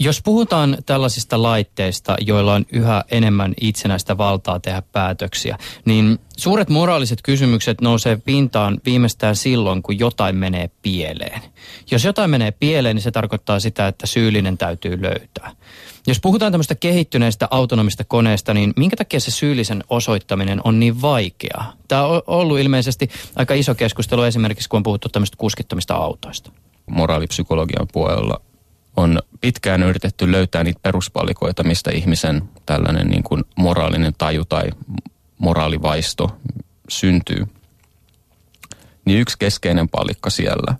Jos puhutaan tällaisista laitteista, joilla on yhä enemmän itsenäistä valtaa tehdä päätöksiä, niin suuret moraaliset kysymykset nousee pintaan viimeistään silloin, kun jotain menee pieleen. Jos jotain menee pieleen, niin se tarkoittaa sitä, että syyllinen täytyy löytää. Jos puhutaan tämmöistä kehittyneestä autonomista koneesta, niin minkä takia se syyllisen osoittaminen on niin vaikeaa? Tämä on ollut ilmeisesti aika iso keskustelu esimerkiksi, kun on puhuttu tämmöistä kuskittomista autoista. Moraalipsykologian puolella on pitkään yritetty löytää niitä peruspalikoita, mistä ihmisen tällainen niin kuin moraalinen taju tai moraalivaisto syntyy. Niin yksi keskeinen palikka siellä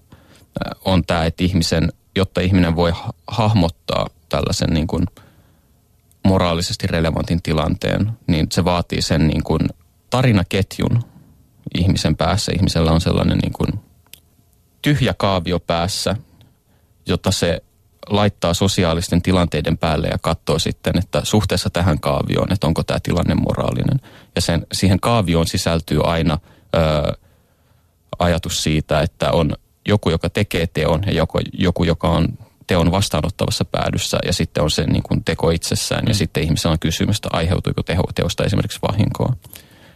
on tämä, että ihmisen, jotta ihminen voi hahmottaa tällaisen niin kuin moraalisesti relevantin tilanteen, niin se vaatii sen niin kuin tarinaketjun ihmisen päässä. Ihmisellä on sellainen niin kuin tyhjä kaavio päässä, jota se laittaa sosiaalisten tilanteiden päälle ja katsoo sitten, että suhteessa tähän kaavioon, että onko tämä tilanne moraalinen. Ja sen, siihen kaavioon sisältyy aina ö, ajatus siitä, että on joku, joka tekee teon ja joku, joku joka on teon vastaanottavassa päädyssä ja sitten on se niin kuin teko itsessään mm. ja sitten ihmisellä on kysymys, että aiheutuiko teho, teosta esimerkiksi vahinkoa.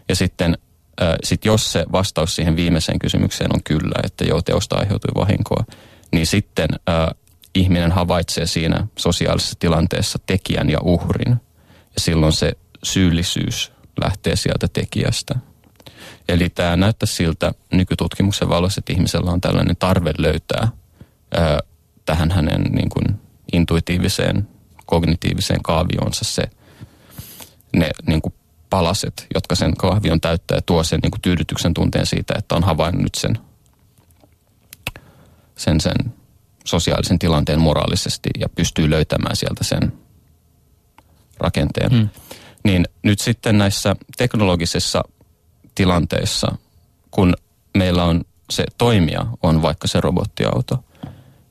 Ja sitten äh, sit jos se vastaus siihen viimeiseen kysymykseen on kyllä, että joo teosta aiheutui vahinkoa, niin sitten äh, ihminen havaitsee siinä sosiaalisessa tilanteessa tekijän ja uhrin. Ja silloin se syyllisyys lähtee sieltä tekijästä. Eli tämä näyttää siltä nykytutkimuksen valossa, että ihmisellä on tällainen tarve löytää ää, tähän hänen niin kuin, intuitiiviseen, kognitiiviseen kaavioonsa se, ne niin kuin, palaset, jotka sen kahvion täyttää ja tuo sen niin kuin, tyydytyksen tunteen siitä, että on havainnut sen, sen, sen sosiaalisen tilanteen moraalisesti ja pystyy löytämään sieltä sen rakenteen. Hmm. Niin nyt sitten näissä teknologisissa tilanteissa, kun meillä on se toimija, on vaikka se robottiauto,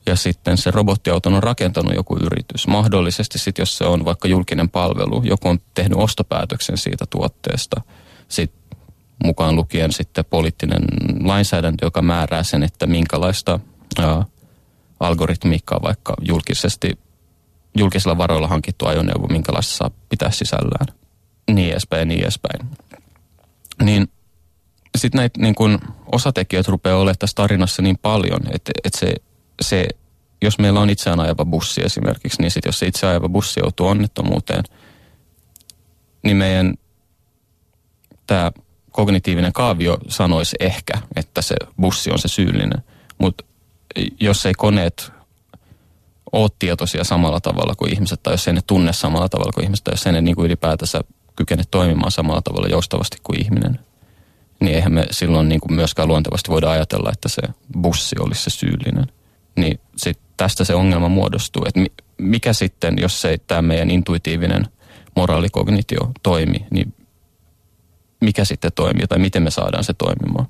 ja sitten se robottiauton on rakentanut joku yritys. Mahdollisesti sitten, jos se on vaikka julkinen palvelu, joku on tehnyt ostopäätöksen siitä tuotteesta, sitten mukaan lukien sitten poliittinen lainsäädäntö, joka määrää sen, että minkälaista ää, algoritmiikkaa vaikka julkisesti, julkisilla varoilla hankittu ajoneuvo, minkälaista saa pitää sisällään. Niin edespäin, niin edespäin. Niin sitten näitä niin kun osatekijät rupeaa olemaan tässä tarinassa niin paljon, että, että se, se, jos meillä on itseään ajava bussi esimerkiksi, niin sitten jos se itse ajava bussi joutuu onnettomuuteen, niin meidän tämä kognitiivinen kaavio sanoisi ehkä, että se bussi on se syyllinen. Mutta jos ei koneet ole tietoisia samalla tavalla kuin ihmiset, tai jos ei ne tunne samalla tavalla kuin ihmiset, tai jos ei ne niin kuin ylipäätänsä kykene toimimaan samalla tavalla joustavasti kuin ihminen, niin eihän me silloin niin kuin myöskään luontevasti voida ajatella, että se bussi olisi se syyllinen. Niin sit tästä se ongelma muodostuu, että mikä sitten, jos ei tämä meidän intuitiivinen moraalikognitio toimi, niin mikä sitten toimii tai miten me saadaan se toimimaan.